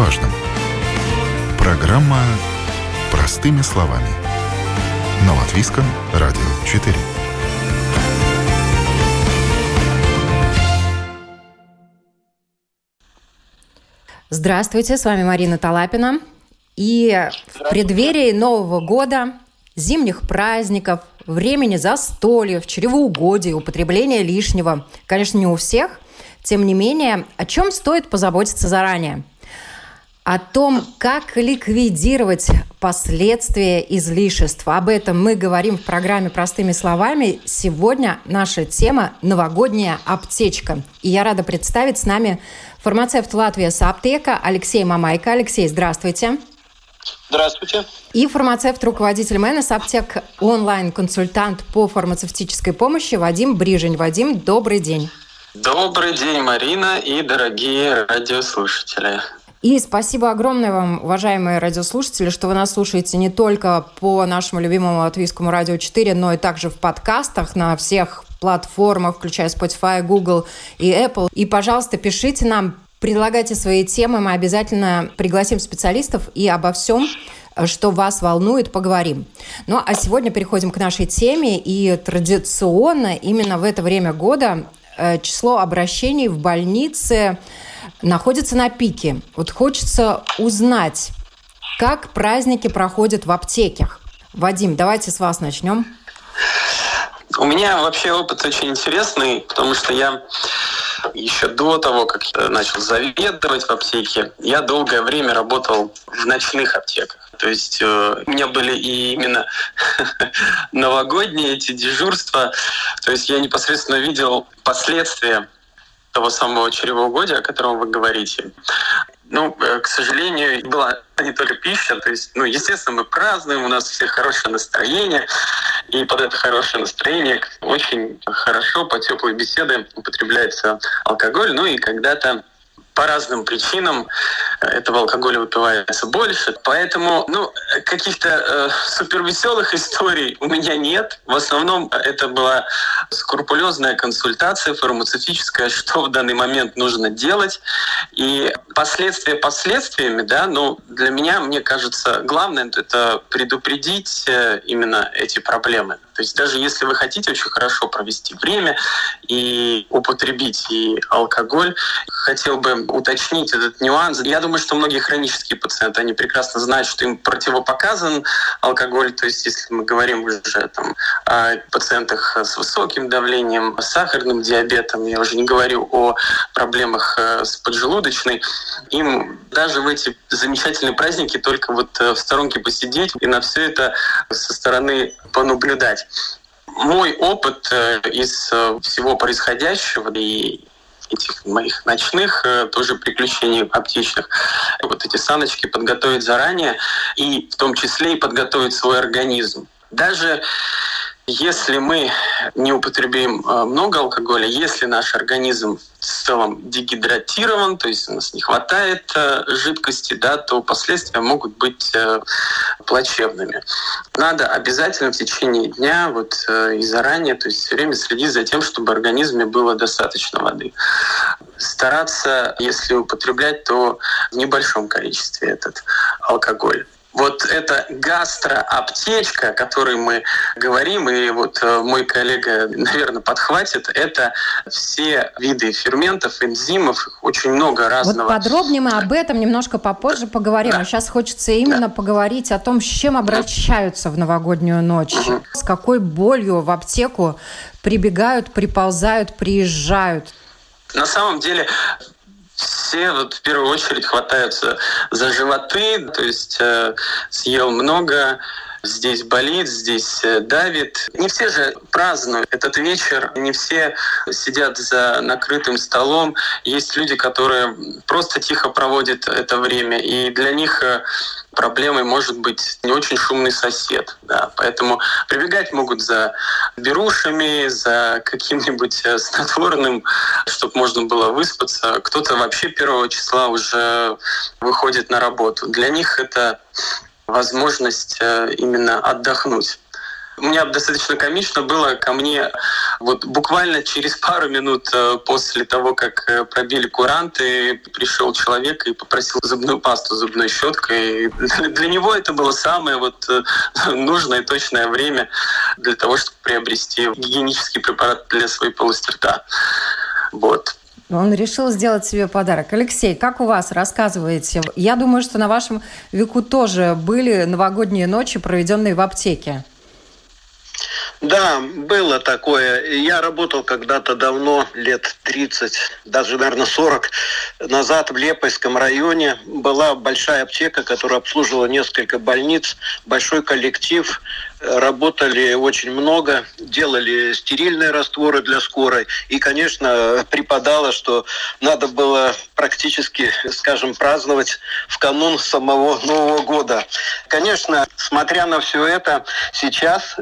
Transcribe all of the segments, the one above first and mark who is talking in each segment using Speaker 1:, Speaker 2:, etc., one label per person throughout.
Speaker 1: важном. Программа «Простыми словами». На Латвийском радио 4.
Speaker 2: Здравствуйте, с вами Марина Талапина. И в преддверии Нового года, зимних праздников, времени застольев, чревоугодий, употребления лишнего, конечно, не у всех, тем не менее, о чем стоит позаботиться заранее? О том, как ликвидировать последствия излишеств. Об этом мы говорим в программе «Простыми словами». Сегодня наша тема «Новогодняя аптечка». И я рада представить с нами фармацевт Латвия Аптека Алексей Мамайко. Алексей, здравствуйте.
Speaker 3: Здравствуйте.
Speaker 2: И фармацевт, руководитель МНС Аптек, онлайн-консультант по фармацевтической помощи Вадим Брижень. Вадим, добрый день.
Speaker 3: Добрый день, Марина и дорогие радиослушатели.
Speaker 2: И спасибо огромное вам, уважаемые радиослушатели, что вы нас слушаете не только по нашему любимому латвийскому радио 4, но и также в подкастах на всех платформах, включая Spotify, Google и Apple. И, пожалуйста, пишите нам, предлагайте свои темы, мы обязательно пригласим специалистов и обо всем что вас волнует, поговорим. Ну а сегодня переходим к нашей теме, и традиционно именно в это время года число обращений в больнице находится на пике. Вот хочется узнать, как праздники проходят в аптеках. Вадим, давайте с вас начнем.
Speaker 3: У меня вообще опыт очень интересный, потому что я еще до того, как я начал заведовать в аптеке, я долгое время работал в ночных аптеках. То есть э, у меня были и именно новогодние эти дежурства. То есть я непосредственно видел последствия того самого чревоугодия, о котором вы говорите. Ну, э, к сожалению, была не только пища, то есть, ну, естественно, мы празднуем, у нас у всех хорошее настроение, и под это хорошее настроение очень хорошо по теплой беседы употребляется алкоголь, ну и когда-то по разным причинам этого алкоголя выпивается больше. Поэтому, ну, каких-то э, супервеселых историй у меня нет. В основном это была скрупулезная консультация фармацевтическая, что в данный момент нужно делать. И последствия последствиями, да, ну, для меня, мне кажется, главное это предупредить э, именно эти проблемы. То есть даже если вы хотите очень хорошо провести время и употребить и алкоголь, хотел бы уточнить этот нюанс. Я думаю, что многие хронические пациенты, они прекрасно знают, что им противопоказан алкоголь. То есть если мы говорим уже там, о пациентах с высоким давлением, с сахарным диабетом, я уже не говорю о проблемах э, с поджелудочной, им даже в эти замечательные праздники только вот э, в сторонке посидеть и на все это со стороны понаблюдать мой опыт э, из всего происходящего и этих моих ночных э, тоже приключений аптечных. Вот эти саночки подготовить заранее и в том числе и подготовить свой организм. Даже если мы не употребим э, много алкоголя, если наш организм в целом дегидратирован, то есть у нас не хватает э, жидкости, да, то последствия могут быть э, плачевными. Надо обязательно в течение дня вот и заранее, то есть все время следить за тем, чтобы в организме было достаточно воды. Стараться, если употреблять, то в небольшом количестве этот алкоголь вот эта гастроаптечка, о которой мы говорим, и вот э, мой коллега, наверное, подхватит, это все виды ферментов, энзимов, очень много разного.
Speaker 2: Вот подробнее мы об этом немножко попозже поговорим. Да. А сейчас хочется именно да. поговорить о том, с чем обращаются в новогоднюю ночь, угу. с какой болью в аптеку прибегают, приползают, приезжают.
Speaker 3: На самом деле все вот в первую очередь хватаются за животы, то есть э, съел много, здесь болит, здесь э, давит. Не все же празднуют этот вечер, не все сидят за накрытым столом. Есть люди, которые просто тихо проводят это время, и для них э, проблемой может быть не очень шумный сосед. Да. Поэтому прибегать могут за берушами, за каким-нибудь э, снотворным, чтобы можно было выспаться. Кто-то вообще первого числа уже выходит на работу. Для них это возможность э, именно отдохнуть. У меня достаточно комично было ко мне вот буквально через пару минут э, после того, как э, пробили куранты, пришел человек и попросил зубную пасту зубной щеткой. Для него это было самое вот нужное и точное время для того, чтобы приобрести гигиенический препарат для своей полости рта. Вот.
Speaker 2: Он решил сделать себе подарок. Алексей, как у вас? Рассказываете. Я думаю, что на вашем веку тоже были новогодние ночи, проведенные в аптеке.
Speaker 4: Да, было такое. Я работал когда-то давно, лет 30, даже, наверное, 40 назад в Лепойском районе. Была большая аптека, которая обслуживала несколько больниц, большой коллектив работали очень много, делали стерильные растворы для скорой. И, конечно, преподало, что надо было практически, скажем, праздновать в канун самого Нового года. Конечно, смотря на все это, сейчас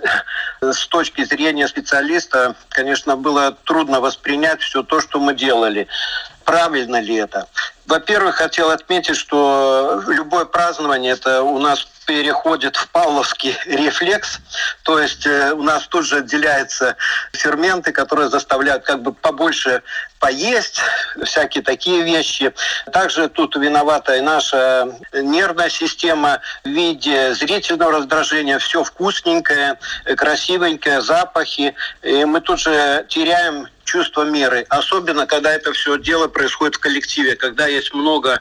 Speaker 4: с точки зрения специалиста, конечно, было трудно воспринять все то, что мы делали правильно ли это? Во-первых, хотел отметить, что любое празднование это у нас переходит в павловский рефлекс, то есть э, у нас тут же отделяются ферменты, которые заставляют как бы побольше поесть, всякие такие вещи. Также тут виновата и наша нервная система в виде зрительного раздражения. Все вкусненькое, красивенькое, запахи. И мы тут же теряем чувство меры. Особенно, когда это все дело происходит в коллективе, когда есть много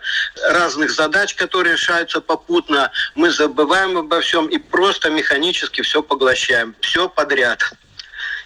Speaker 4: разных задач, которые решаются попутно. Мы забываем обо всем и просто механически все поглощаем. Все подряд.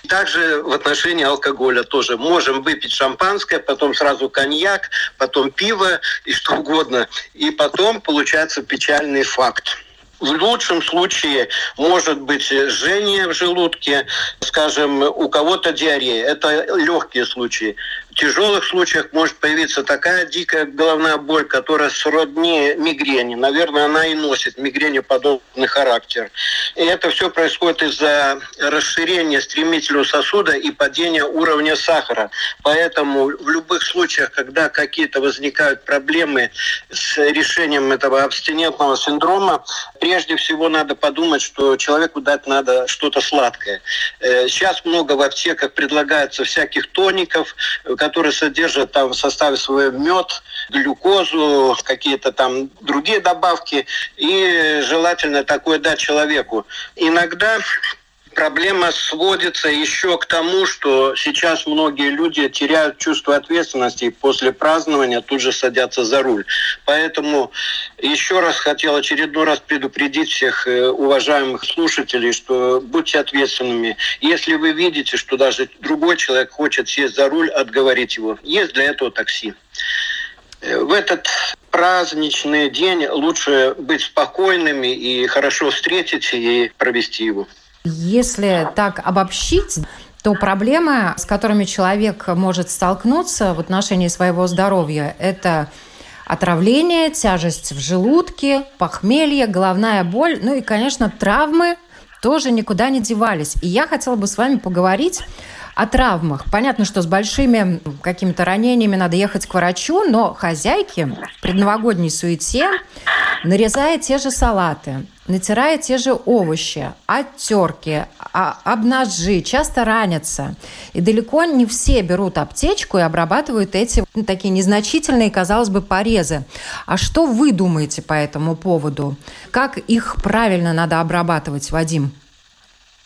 Speaker 4: Также в отношении алкоголя тоже. Можем выпить шампанское, потом сразу коньяк, потом пиво и что угодно. И потом получается печальный факт. В лучшем случае может быть жжение в желудке, скажем, у кого-то диарея. Это легкие случаи. В тяжелых случаях может появиться такая дикая головная боль, которая сродни мигрени. Наверное, она и носит мигренеподобный характер. И это все происходит из-за расширения стремительного сосуда и падения уровня сахара. Поэтому в любых случаях, когда какие-то возникают проблемы с решением этого абстинентного синдрома, прежде всего надо подумать, что человеку дать надо что-то сладкое. Э, сейчас много в аптеках предлагается всяких тоников, которые содержат там в составе свой мед, глюкозу, какие-то там другие добавки. И желательно такое дать человеку. Иногда Проблема сводится еще к тому, что сейчас многие люди теряют чувство ответственности и после празднования тут же садятся за руль. Поэтому еще раз хотел очередной раз предупредить всех э, уважаемых слушателей, что будьте ответственными. Если вы видите, что даже другой человек хочет сесть за руль, отговорить его. Есть для этого такси. Э, в этот праздничный день лучше быть спокойными и хорошо встретить и провести его.
Speaker 2: Если так обобщить, то проблемы, с которыми человек может столкнуться в отношении своего здоровья, это отравление, тяжесть в желудке, похмелье, головная боль, ну и, конечно, травмы тоже никуда не девались. И я хотела бы с вами поговорить о травмах. Понятно, что с большими какими-то ранениями надо ехать к врачу, но хозяйки в предновогодней суете, нарезая те же салаты, натирая те же овощи, оттерки, а, обножи, часто ранятся. И далеко не все берут аптечку и обрабатывают эти ну, такие незначительные, казалось бы, порезы. А что вы думаете по этому поводу? Как их правильно надо обрабатывать, Вадим?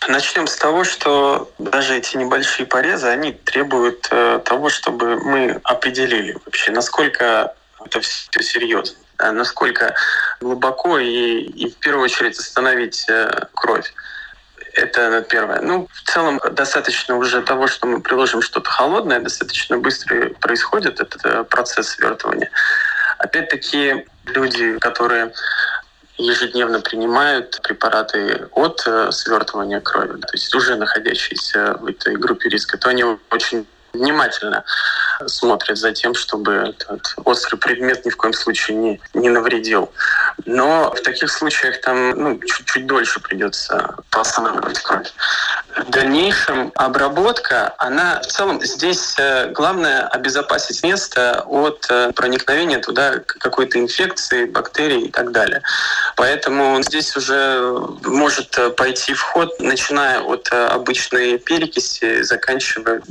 Speaker 3: Начнем с того, что даже эти небольшие порезы, они требуют э, того, чтобы мы определили вообще, насколько это все серьезно, насколько глубоко и, и в первую очередь остановить э, кровь. Это первое. Ну, в целом, достаточно уже того, что мы приложим что-то холодное, достаточно быстро происходит этот э, процесс свертывания. Опять-таки, люди, которые ежедневно принимают препараты от э, свертывания крови, то есть уже находящиеся в этой группе риска, то они очень внимательно смотрят за тем, чтобы этот острый предмет ни в коем случае не, не навредил. Но в таких случаях там ну, чуть-чуть дольше придется останавливать кровь. в дальнейшем обработка, она в целом здесь э, главное обезопасить место от э, проникновения туда какой-то инфекции, бактерий и так далее. Поэтому здесь уже может пойти в ход, начиная от обычной перекиси, заканчивая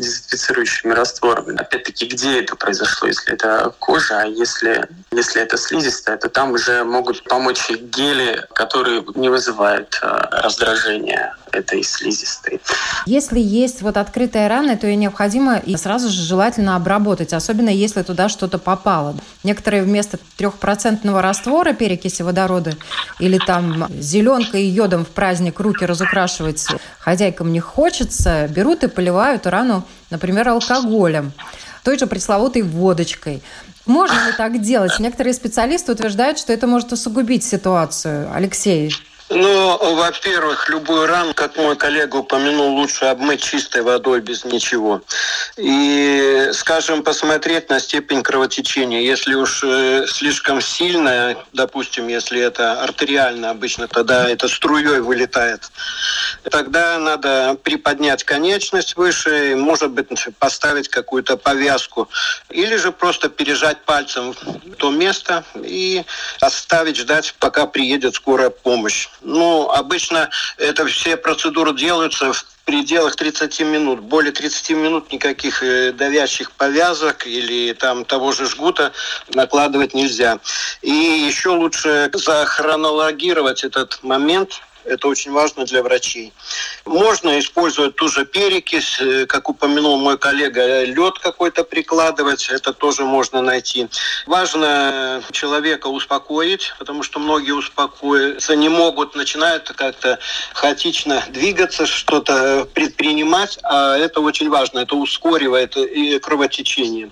Speaker 3: дезинфицирующими растворами. Опять-таки, где это произошло? Если это кожа, а если, если это слизистая, то там уже могут помочь гели, которые не вызывают раздражения этой слизистой.
Speaker 2: Если есть вот открытая рана, то ее необходимо и сразу же желательно обработать, особенно если туда что-то попало. Некоторые вместо трехпроцентного раствора перекиси водорода или там зеленкой и йодом в праздник руки разукрашивать хозяйкам не хочется, берут и поливают рану, например, алкоголем той же пресловутой водочкой. Можно ли так делать? Некоторые специалисты утверждают, что это может усугубить ситуацию. Алексей,
Speaker 4: ну, во-первых, любую рану, как мой коллега упомянул, лучше обмыть чистой водой без ничего. И, скажем, посмотреть на степень кровотечения. Если уж э, слишком сильная, допустим, если это артериально обычно, тогда это струей вылетает. Тогда надо приподнять конечность выше, может быть, поставить какую-то повязку. Или же просто пережать пальцем то место и оставить ждать, пока приедет скорая помощь. Ну, обычно это все процедуры делаются в пределах 30 минут. Более 30 минут никаких э, давящих повязок или там того же жгута накладывать нельзя. И еще лучше захронологировать этот момент – это очень важно для врачей. Можно использовать ту же перекись, э, как упомянул мой коллега, лед какой-то прикладывать, это тоже можно найти. Важно человека успокоить, потому что многие успокоиться не могут, начинают как-то хаотично двигаться, что-то предпринимать, а это очень важно, это ускоривает кровотечение.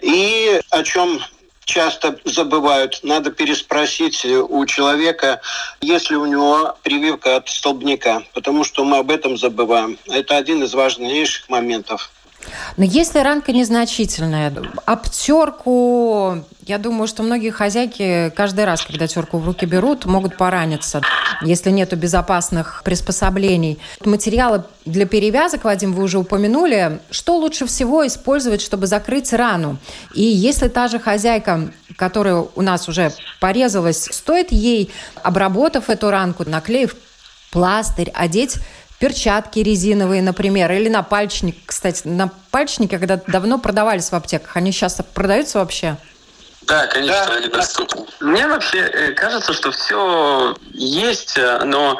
Speaker 4: И о чем часто забывают. Надо переспросить у человека, есть ли у него прививка от столбняка, потому что мы об этом забываем. Это один из важнейших моментов.
Speaker 2: Но если ранка незначительная, обтерку, я думаю, что многие хозяйки каждый раз, когда терку в руки берут, могут пораниться, если нету безопасных приспособлений. Материалы для перевязок, Вадим, вы уже упомянули. Что лучше всего использовать, чтобы закрыть рану? И если та же хозяйка, которая у нас уже порезалась, стоит ей, обработав эту ранку, наклеив пластырь, одеть перчатки резиновые, например, или на пальчник. Кстати, на пальчники, когда давно продавались в аптеках, они сейчас продаются вообще?
Speaker 3: Да, конечно, да. они доступны. Мне вообще э, кажется, что все есть, э, но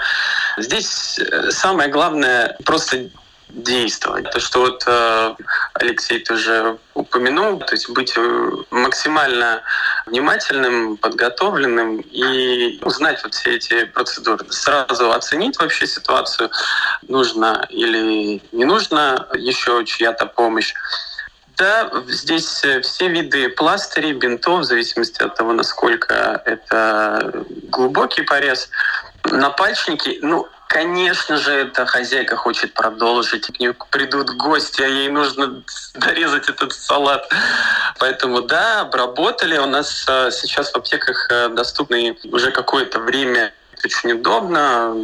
Speaker 3: здесь э, самое главное просто действовать. То, что вот э, Алексей тоже упомянул, то есть быть э, максимально внимательным, подготовленным и узнать вот все эти процедуры. Сразу оценить вообще ситуацию, нужно или не нужно еще чья-то помощь. Да, здесь э, все виды пластырей, бинтов, в зависимости от того, насколько это глубокий порез. Напальчники, ну, Конечно же, эта хозяйка хочет продолжить. К ней придут гости, а ей нужно дорезать этот салат. Поэтому да, обработали. У нас э, сейчас в аптеках э, доступны уже какое-то время очень удобно.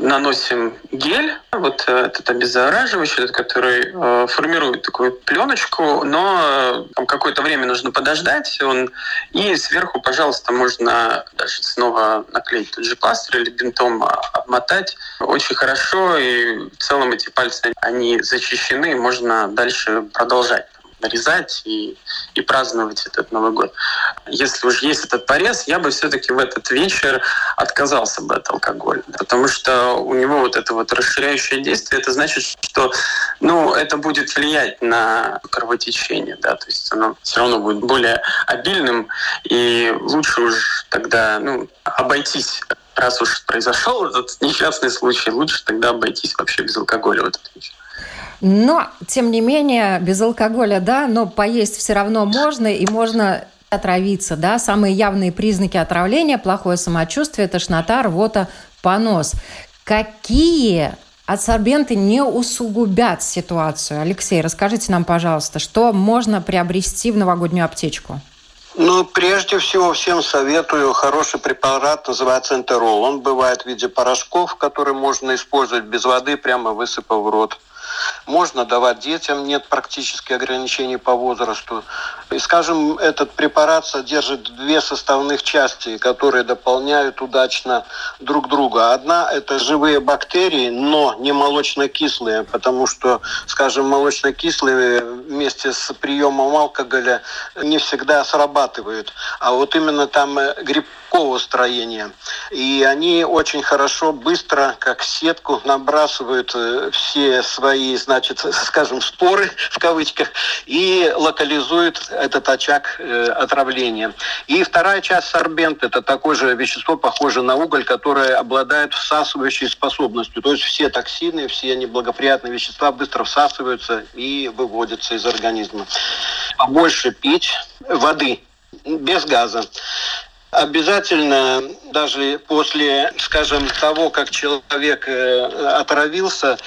Speaker 3: Наносим гель, вот этот обеззараживающий, который э, формирует такую пленочку, но э, какое-то время нужно подождать, он и сверху, пожалуйста, можно даже снова наклеить тот же пластырь или бинтом обмотать. Очень хорошо, и в целом эти пальцы, они защищены, можно дальше продолжать нарезать и, и праздновать этот Новый год. Если уж есть этот порез, я бы все-таки в этот вечер отказался бы от алкоголя, потому что у него вот это вот расширяющее действие, это значит, что ну, это будет влиять на кровотечение, да, то есть оно все равно будет более обильным, и лучше уж тогда ну, обойтись раз уж произошел этот несчастный случай, лучше тогда обойтись вообще без алкоголя в этот вечер.
Speaker 2: Но, тем не менее, без алкоголя, да, но поесть все равно можно, и можно отравиться, да. Самые явные признаки отравления – плохое самочувствие, тошнота, рвота, понос. Какие адсорбенты не усугубят ситуацию? Алексей, расскажите нам, пожалуйста, что можно приобрести в новогоднюю аптечку?
Speaker 4: Ну, прежде всего, всем советую хороший препарат, называется энтерол. Он бывает в виде порошков, которые можно использовать без воды, прямо высыпав в рот. Можно давать детям, нет практически ограничений по возрасту. И, скажем, этот препарат содержит две составных части, которые дополняют удачно друг друга. Одна – это живые бактерии, но не молочно-кислые, потому что, скажем, молочно-кислые вместе с приемом алкоголя не всегда срабатывают. А вот именно там грибкового строения. И они очень хорошо, быстро, как сетку, набрасывают э, все свои, значит, скажем, споры в кавычках и локализуют этот очаг э, отравления. И вторая часть сорбент – это такое же вещество, похожее на уголь, которое обладает всасывающей способностью. То есть все токсины, все неблагоприятные вещества быстро всасываются и выводятся из организма. Побольше пить воды без газа обязательно даже после, скажем, того, как человек э, отравился,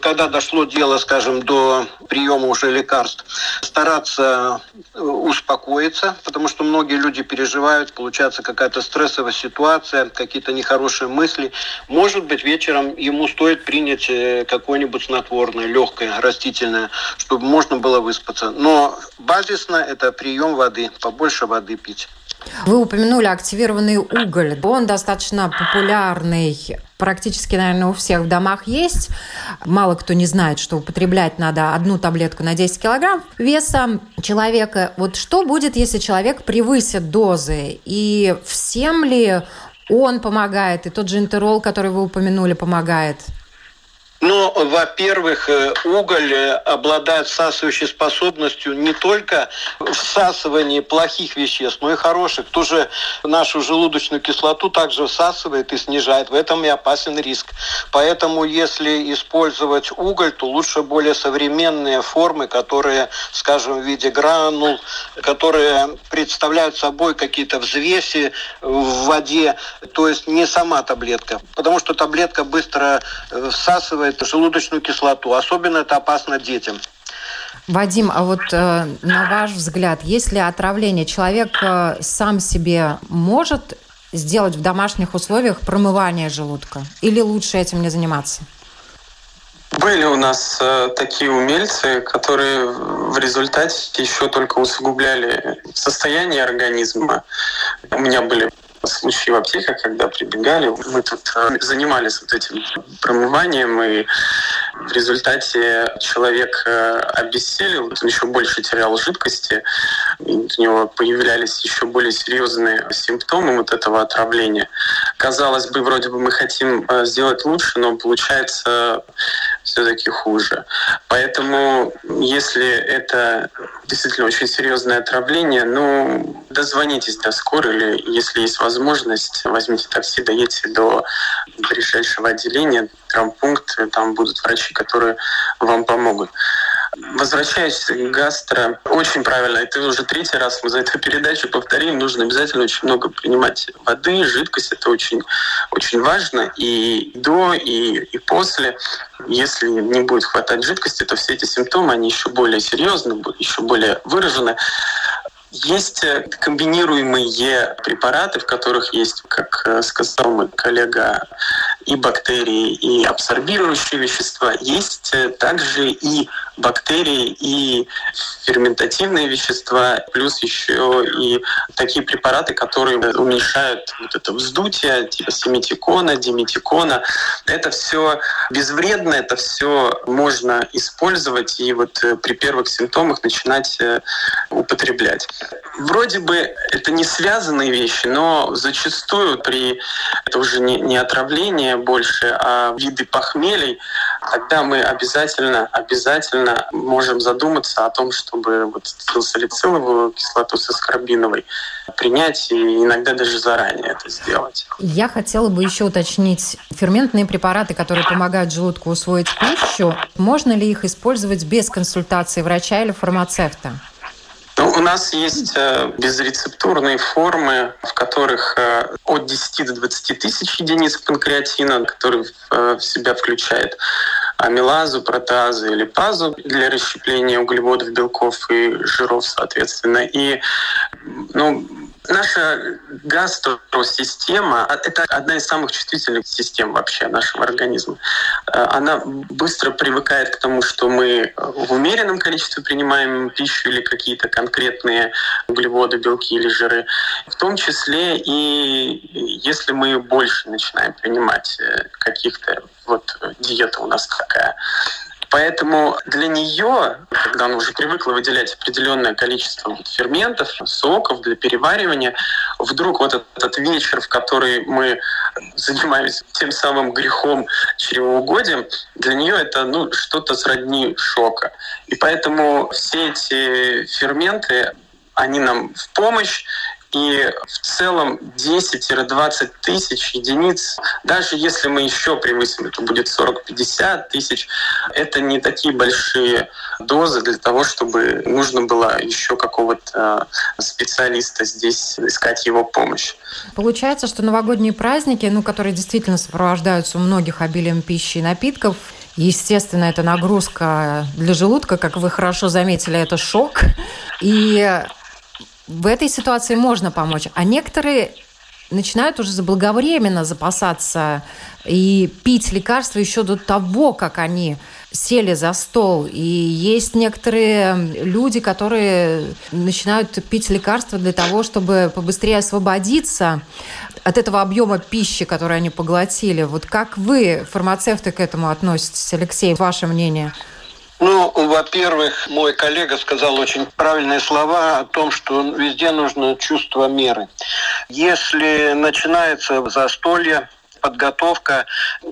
Speaker 4: когда дошло дело, скажем, до приема уже лекарств, стараться э, успокоиться, потому что многие люди переживают, получается какая-то стрессовая ситуация, какие-то нехорошие мысли. Может быть, вечером ему стоит принять э, какое-нибудь снотворное, легкое, растительное, чтобы можно было выспаться. Но базисно это прием воды, побольше воды пить.
Speaker 2: Вы упомянули активированный уголь. Он достаточно популярный. Практически, наверное, у всех в домах есть. Мало кто не знает, что употреблять надо одну таблетку на 10 килограмм веса человека. Вот что будет, если человек превысит дозы? И всем ли он помогает? И тот же интерол, который вы упомянули, помогает?
Speaker 4: Ну, во-первых, э, уголь э, обладает всасывающей способностью не только всасывания плохих веществ, но и хороших. Тоже нашу желудочную кислоту также всасывает и снижает. В этом и опасен риск. Поэтому, если использовать уголь, то лучше более современные формы, которые, скажем, в виде гранул, которые представляют собой какие-то взвеси в воде, то есть не сама таблетка. Потому что таблетка быстро э, всасывает высасывает желудочную кислоту. Особенно это опасно детям.
Speaker 2: Вадим, а вот э, на ваш взгляд, если отравление, человек э, сам себе может сделать в домашних условиях промывание желудка? Или лучше этим не заниматься?
Speaker 3: Были у нас э, такие умельцы, которые в результате еще только усугубляли состояние организма. У меня были случаи в аптеках, когда прибегали, мы тут э, занимались вот этим промыванием, и в результате человек э, обессилел, он еще больше терял жидкости, у него появлялись еще более серьезные симптомы вот этого отравления. Казалось бы, вроде бы мы хотим э, сделать лучше, но получается все-таки хуже. Поэтому, если это действительно очень серьезное отравление, ну, дозвонитесь до скорой, или если есть возможность, возьмите такси, доедьте до ближайшего отделения, травмпункт, там будут врачи, которые вам помогут. Возвращаясь к гастро, очень правильно, это уже третий раз мы за эту передачу повторим, нужно обязательно очень много принимать воды, жидкость, это очень, очень важно, и до, и, и после. Если не будет хватать жидкости, то все эти симптомы, они еще более серьезны, еще более выражены. Есть э, комбинируемые препараты, в которых есть, как э, сказал мой коллега, и бактерии, и абсорбирующие вещества. Есть э, также и бактерии, и ферментативные вещества, плюс еще и такие препараты, которые уменьшают вот это вздутие, типа семитикона, диметикона. Это все безвредно, это все можно использовать и вот при первых симптомах начинать употреблять. Вроде бы это не связанные вещи, но зачастую при это уже не, не отравление больше, а виды похмелей, тогда мы обязательно, обязательно можем задуматься о том, чтобы вот салициловую кислоту с аскорбиновой принять и иногда даже заранее это сделать.
Speaker 2: Я хотела бы еще уточнить ферментные препараты, которые помогают желудку усвоить пищу. Можно ли их использовать без консультации врача или фармацевта?
Speaker 3: Ну, у нас есть э, безрецептурные формы, в которых э, от 10 до 20 тысяч единиц панкреатина, который э, в себя включает амилазу, протазу или пазу для расщепления углеводов, белков и жиров, соответственно. И ну, Наша гастросистема – это одна из самых чувствительных систем вообще нашего организма. Э, она быстро привыкает к тому, что мы в умеренном количестве принимаем пищу или какие-то конкретные углеводы, белки или жиры. В том числе и если мы больше начинаем принимать э, каких-то вот диета у нас такая, Поэтому для нее, когда она уже привыкла выделять определенное количество ферментов, соков для переваривания, вдруг вот этот вечер, в который мы занимаемся тем самым грехом чревоугодием, для нее это ну, что-то сродни шока. И поэтому все эти ферменты, они нам в помощь, и в целом 10-20 тысяч единиц, даже если мы еще превысим, это будет 40-50 тысяч, это не такие большие дозы для того, чтобы нужно было еще какого-то специалиста здесь искать его помощь.
Speaker 2: Получается, что новогодние праздники, ну, которые действительно сопровождаются у многих обилием пищи и напитков, Естественно, это нагрузка для желудка, как вы хорошо заметили, это шок. И в этой ситуации можно помочь. А некоторые начинают уже заблаговременно запасаться и пить лекарства еще до того, как они сели за стол. И есть некоторые люди, которые начинают пить лекарства для того, чтобы побыстрее освободиться от этого объема пищи, который они поглотили. Вот как вы, фармацевты, к этому относитесь, Алексей, ваше мнение?
Speaker 4: Ну, во-первых, мой коллега сказал очень правильные слова о том, что везде нужно чувство меры. Если начинается застолье, подготовка.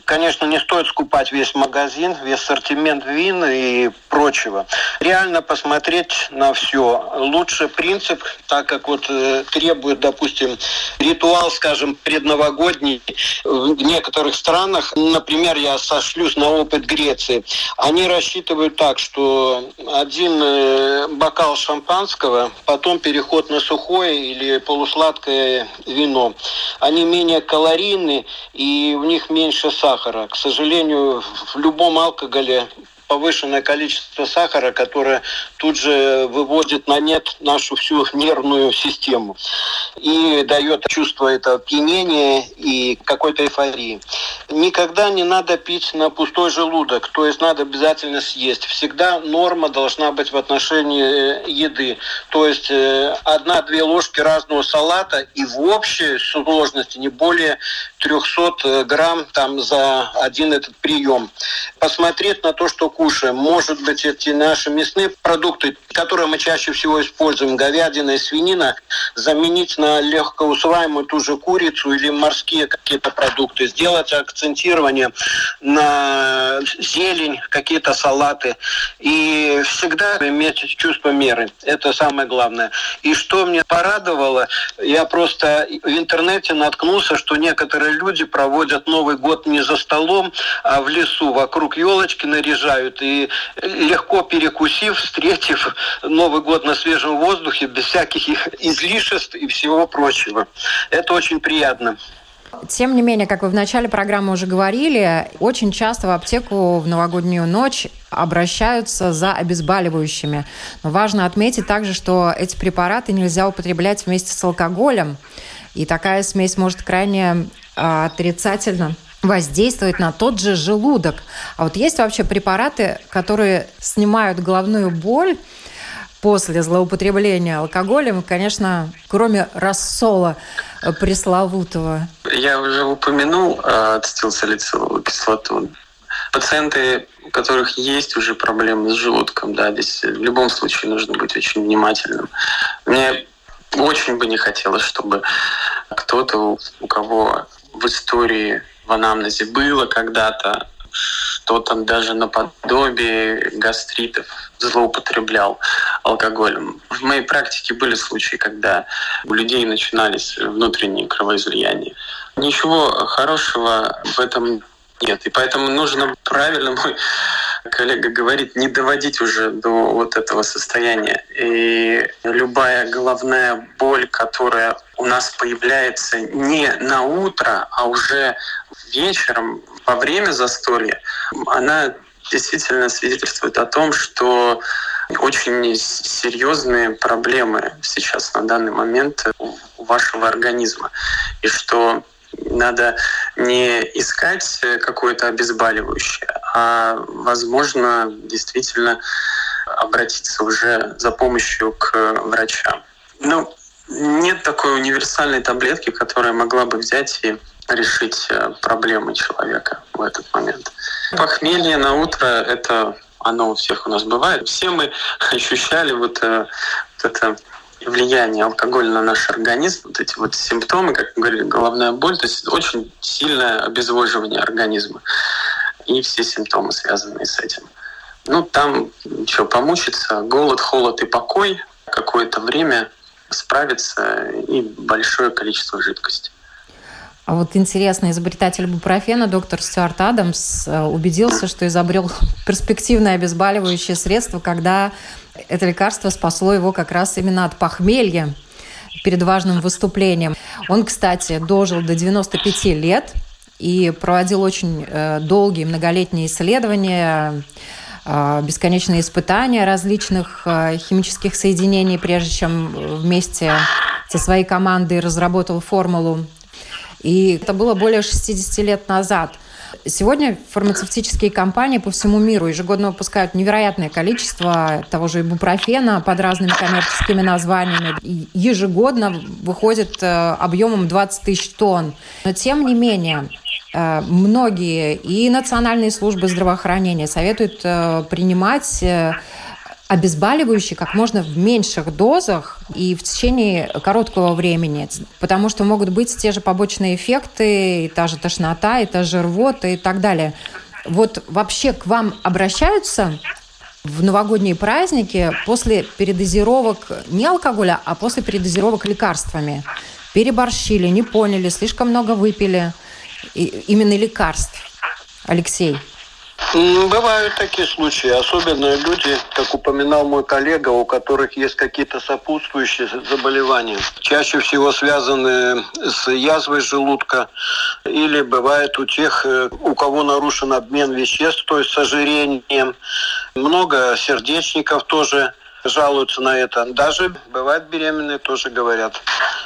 Speaker 4: Конечно, не стоит скупать весь магазин, весь ассортимент вин и прочего. Реально посмотреть на все. Лучше принцип, так как вот э, требует, допустим, ритуал, скажем, предновогодний в некоторых странах. Например, я сошлюсь на опыт Греции. Они рассчитывают так, что один э, бокал шампанского, потом переход на сухое или полусладкое вино. Они менее калорийны и и в них меньше сахара. К сожалению, в любом алкоголе повышенное количество сахара, которое тут же выводит на нет нашу всю нервную систему и дает чувство это опьянения и какой-то эйфории. Никогда не надо пить на пустой желудок, то есть надо обязательно съесть. Всегда норма должна быть в отношении э, еды. То есть э, одна-две ложки разного салата и в общей сложности не более 300 э, грамм там за один этот прием. Посмотреть на то, что кушаем. Может быть, эти наши мясные продукты, которые мы чаще всего используем, говядина и свинина, заменить на легкоусваиваемую ту же курицу или морские какие-то продукты. Сделать акцентирование на зелень, какие-то салаты. И всегда иметь чувство меры. Это самое главное. И что мне порадовало, я просто в интернете наткнулся, что некоторые люди проводят Новый год не за столом, а в лесу. Вокруг елочки наряжают. И легко перекусив, встретив Новый год на свежем воздухе, без всяких их излишеств и всего прочего. Это очень приятно.
Speaker 2: Тем не менее, как вы в начале программы уже говорили, очень часто в аптеку в новогоднюю ночь обращаются за обезболивающими. Но важно отметить также, что эти препараты нельзя употреблять вместе с алкоголем. И такая смесь может крайне э, отрицательно воздействовать на тот же желудок. А вот есть вообще препараты, которые снимают головную боль после злоупотребления алкоголем, конечно, кроме рассола пресловутого.
Speaker 3: Я уже упомянул э, ацетилсалициловую кислоту. Пациенты, у которых есть уже проблемы с желудком, да, здесь в любом случае нужно быть очень внимательным. Мне очень бы не хотелось, чтобы кто-то, у кого в истории в анамнезе было когда-то, что там даже наподобие гастритов злоупотреблял алкоголем. В моей практике были случаи, когда у людей начинались внутренние кровоизлияния. Ничего хорошего в этом нет. И поэтому нужно правильно, мой коллега говорит, не доводить уже до вот этого состояния. И любая головная боль, которая у нас появляется не на утро, а уже вечером, во время застолья, она действительно свидетельствует о том, что очень серьезные проблемы сейчас на данный момент у вашего организма. И что надо не искать какое-то обезболивающее, а, возможно, действительно обратиться уже за помощью к врачам. Ну, нет такой универсальной таблетки, которая могла бы взять и решить э, проблемы человека в этот момент. Похмелье на утро – это оно у всех у нас бывает. Все мы ощущали вот, э, вот это влияние алкоголя на наш организм, вот эти вот симптомы, как мы говорили, головная боль, то есть очень сильное обезвоживание организма и все симптомы, связанные с этим. Ну, там что, помучиться, голод, холод и покой какое-то время справиться и большое количество жидкости.
Speaker 2: А вот интересно, изобретатель бупрофена, доктор Стюарт Адамс, э, убедился, что изобрел перспективное обезболивающее средство, когда это лекарство спасло его как раз именно от похмелья перед важным выступлением. Он, кстати, дожил до 95 лет и проводил очень э, долгие многолетние исследования, э, бесконечные испытания различных химических соединений, прежде чем вместе со своей командой разработал формулу и это было более 60 лет назад. Сегодня фармацевтические компании по всему миру ежегодно выпускают невероятное количество того же ибупрофена под разными коммерческими названиями. И ежегодно выходит э, объемом 20 тысяч тонн. Но тем не менее, э, многие и национальные службы здравоохранения советуют э, принимать обезболивающие как можно в меньших дозах и в течение короткого времени, потому что могут быть те же побочные эффекты, и та же тошнота, и та же рвота и так далее. Вот вообще к вам обращаются в новогодние праздники после передозировок не алкоголя, а после передозировок лекарствами. Переборщили, не поняли, слишком много выпили. И, именно лекарств. Алексей.
Speaker 4: Бывают такие случаи, особенно люди, как упоминал мой коллега, у которых есть какие-то сопутствующие заболевания, чаще всего связаны с язвой желудка, или бывает у тех, э, у кого нарушен обмен веществ, то есть с ожирением. Много сердечников тоже жалуются на это. Даже бывает беременные тоже говорят,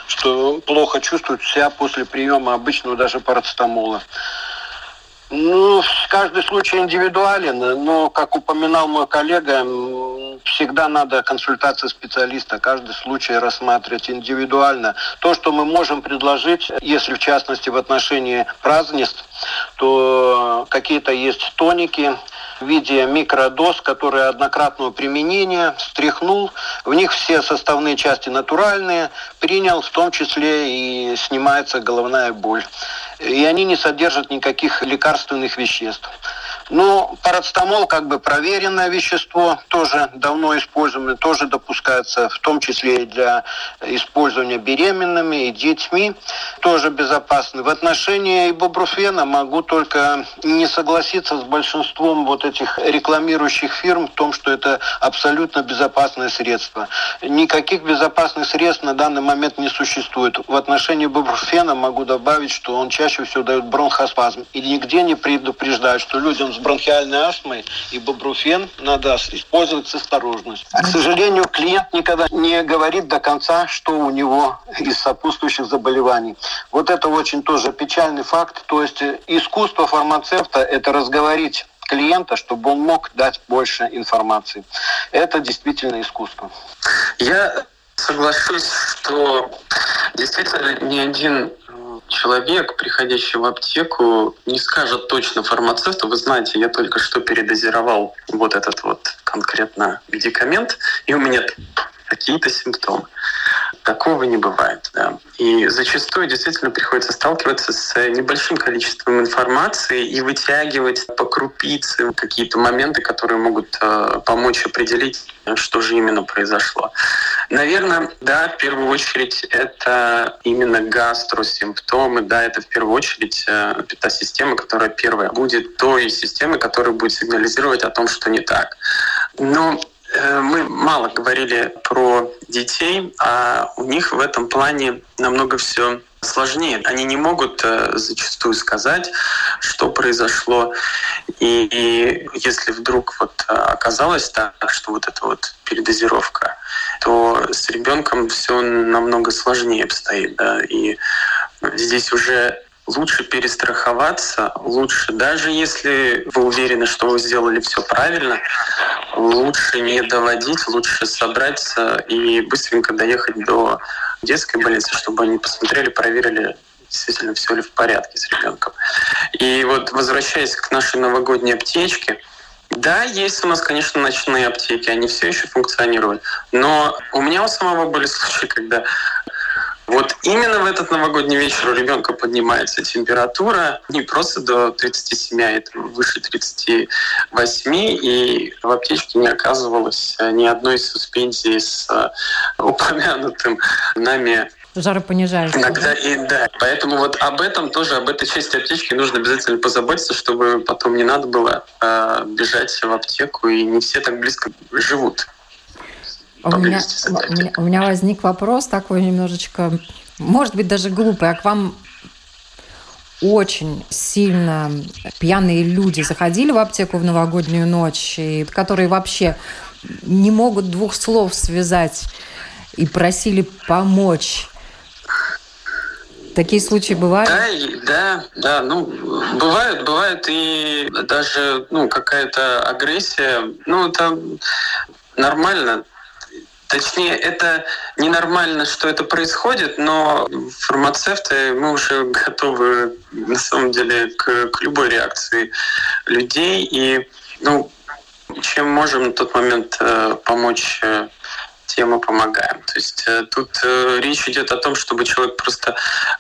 Speaker 4: что плохо чувствуют себя после приема обычного даже парацетамола. Ну, каждый случай индивидуален, но, как упоминал мой коллега, всегда надо консультация специалиста, каждый случай рассматривать индивидуально. То, что мы можем предложить, если в частности в отношении празднеств, то какие-то есть тоники, в виде микродоз, которые однократного применения, стряхнул. В них все составные части натуральные, принял, в том числе и снимается головная боль. И они не содержат никаких лекарственных веществ. Ну, парацетамол как бы проверенное вещество, тоже давно используемое, тоже допускается, в том числе и для использования беременными и детьми, тоже безопасный. В отношении ибупрофена могу только не согласиться с большинством вот этих рекламирующих фирм в том, что это абсолютно безопасное средство. Никаких безопасных средств на данный момент не существует. В отношении ибупрофена могу добавить, что он чаще всего дает бронхоспазм. И нигде не предупреждают, что людям с бронхиальной астмой и бобруфен надо использовать с осторожностью. К сожалению, клиент никогда не говорит до конца, что у него из сопутствующих заболеваний. Вот это очень тоже печальный факт. То есть искусство фармацевта – это разговорить клиента, чтобы он мог дать больше информации. Это действительно искусство.
Speaker 3: Я соглашусь, что действительно ни один человек, приходящий в аптеку, не скажет точно фармацевту, вы знаете, я только что передозировал вот этот вот конкретно медикамент, и у меня какие-то симптомы. Такого не бывает. Да. И зачастую действительно приходится сталкиваться с небольшим количеством информации и вытягивать по крупице какие-то моменты, которые могут э, помочь определить, что же именно произошло. Наверное, да, в первую очередь это именно гастросимптомы, да, это в первую очередь э, та система, которая первая будет той системой, которая будет сигнализировать о том, что не так. Но э, мы мало говорили про детей, а у них в этом плане намного все сложнее. Они не могут э, зачастую сказать, что произошло. И, и если вдруг вот э, оказалось так, что вот эта вот передозировка, то с ребенком все намного сложнее обстоит. Да? И здесь уже лучше перестраховаться, лучше, даже если вы уверены, что вы сделали все правильно, лучше не доводить, лучше собраться и быстренько доехать до детской больницы, чтобы они посмотрели, проверили, действительно все ли в порядке с ребенком. И вот возвращаясь к нашей новогодней аптечке, да, есть у нас, конечно, ночные аптеки, они все еще функционируют. Но у меня у самого были случаи, когда вот именно в этот новогодний вечер у ребенка поднимается температура не просто до 37, а это выше 38, и в аптечке не оказывалось ни одной суспензии с э, упомянутым нами
Speaker 2: жаропонижающий.
Speaker 3: Иногда да? и да. Поэтому вот об этом тоже, об этой части аптечки нужно обязательно позаботиться, чтобы потом не надо было э, бежать в аптеку, и не все так близко живут.
Speaker 2: У меня, у, меня, у меня возник вопрос такой немножечко, может быть, даже глупый, а к вам очень сильно пьяные люди заходили в аптеку в новогоднюю ночь, и которые вообще не могут двух слов связать и просили помочь. Такие случаи бывают?
Speaker 3: Да, да, да. Ну, бывают, бывает и даже ну, какая-то агрессия. Ну, это нормально. Точнее, это ненормально, что это происходит, но фармацевты, мы уже готовы на самом деле к, к любой реакции людей. И ну, чем можем на тот момент э, помочь э, тем мы помогаем. То есть э, тут речь идет о том, чтобы человек просто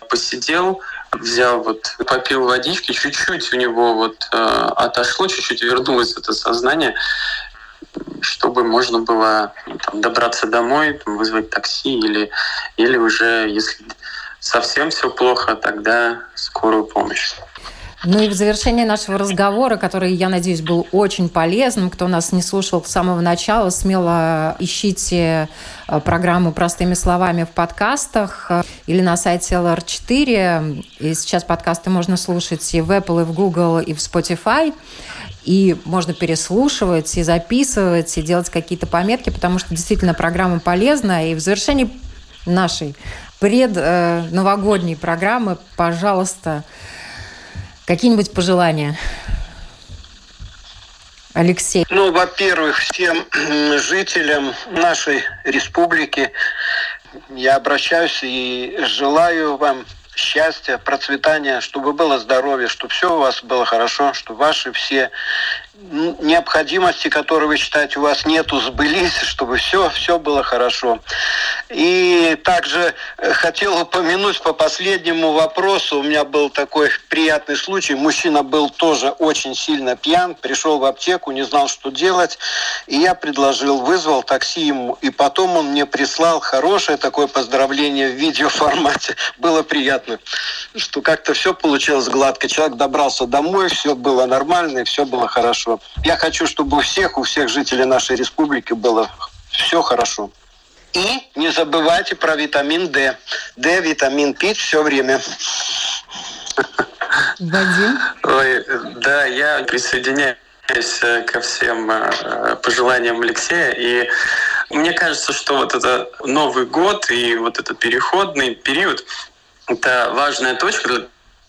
Speaker 3: посидел, взял вот, попил водички, чуть-чуть у него вот отошло, чуть-чуть вернулось это сознание, чтобы можно было ну, там, добраться домой, там, вызвать такси или, или уже, если совсем все плохо, тогда скорую помощь.
Speaker 2: Ну и в завершение нашего разговора, который, я надеюсь, был очень полезным, кто нас не слушал с самого начала, смело ищите э, программу «Простыми словами» в подкастах э, или на сайте LR4. И сейчас подкасты можно слушать и в Apple, и в Google, и в Spotify и можно переслушивать, и записывать, и делать какие-то пометки, потому что действительно программа полезная. И в завершении нашей предновогодней э, программы, пожалуйста, какие-нибудь пожелания? Алексей.
Speaker 4: Ну, во-первых, всем жителям нашей республики я обращаюсь и желаю вам счастья, процветания, чтобы было здоровье, чтобы все у вас было хорошо, чтобы ваши все необходимости, которые вы считаете у вас нету, сбылись, чтобы все, все было хорошо. И также э, хотел упомянуть по последнему вопросу. У меня был такой приятный случай. Мужчина был тоже очень сильно пьян, пришел в аптеку, не знал, что делать. И я предложил, вызвал такси ему. И потом он мне прислал хорошее такое поздравление в видеоформате. Было приятно, что как-то все получилось гладко. Человек добрался домой, все было нормально, и все было хорошо хорошо. Я хочу, чтобы у всех, у всех жителей нашей республики было все хорошо. И не забывайте про витамин D. D, витамин пить все время.
Speaker 2: Вадим?
Speaker 3: Ой, да, я присоединяюсь э, ко всем э, пожеланиям Алексея. И мне кажется, что вот это Новый год и вот этот переходный период – это важная точка для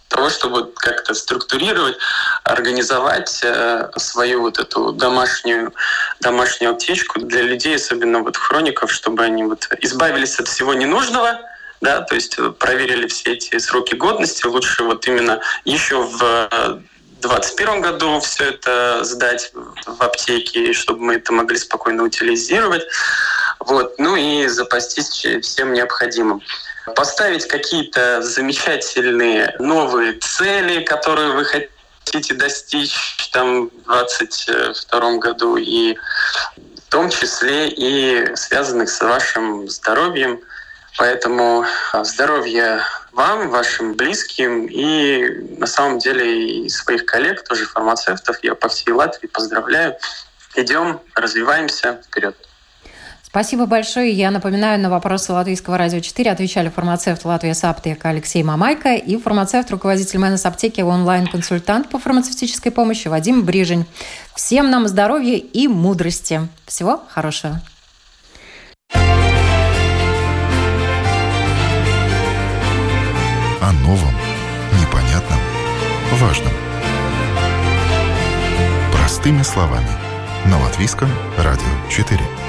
Speaker 3: того, чтобы как-то структурировать, организовать э, свою вот эту домашнюю, домашнюю аптечку для людей, особенно вот хроников, чтобы они вот избавились от всего ненужного, да, то есть проверили все эти сроки годности, лучше вот именно еще в 2021 году все это сдать в аптеке, чтобы мы это могли спокойно утилизировать. Вот. Ну и запастись всем необходимым поставить какие-то замечательные новые цели, которые вы хотите достичь там, в 2022 году, и в том числе и связанных с вашим здоровьем. Поэтому а, здоровья вам, вашим близким и на самом деле и своих коллег, тоже фармацевтов. Я по всей Латвии поздравляю. идем, развиваемся вперед.
Speaker 2: Спасибо большое. Я напоминаю, на вопросы Латвийского радио 4 отвечали фармацевт Латвия Саптека Алексей Мамайко и фармацевт, руководитель Мэнос аптеки, онлайн-консультант по фармацевтической помощи Вадим Брижень. Всем нам здоровья и мудрости. Всего хорошего.
Speaker 1: О новом, непонятном, важном. Простыми словами. На Латвийском радио 4.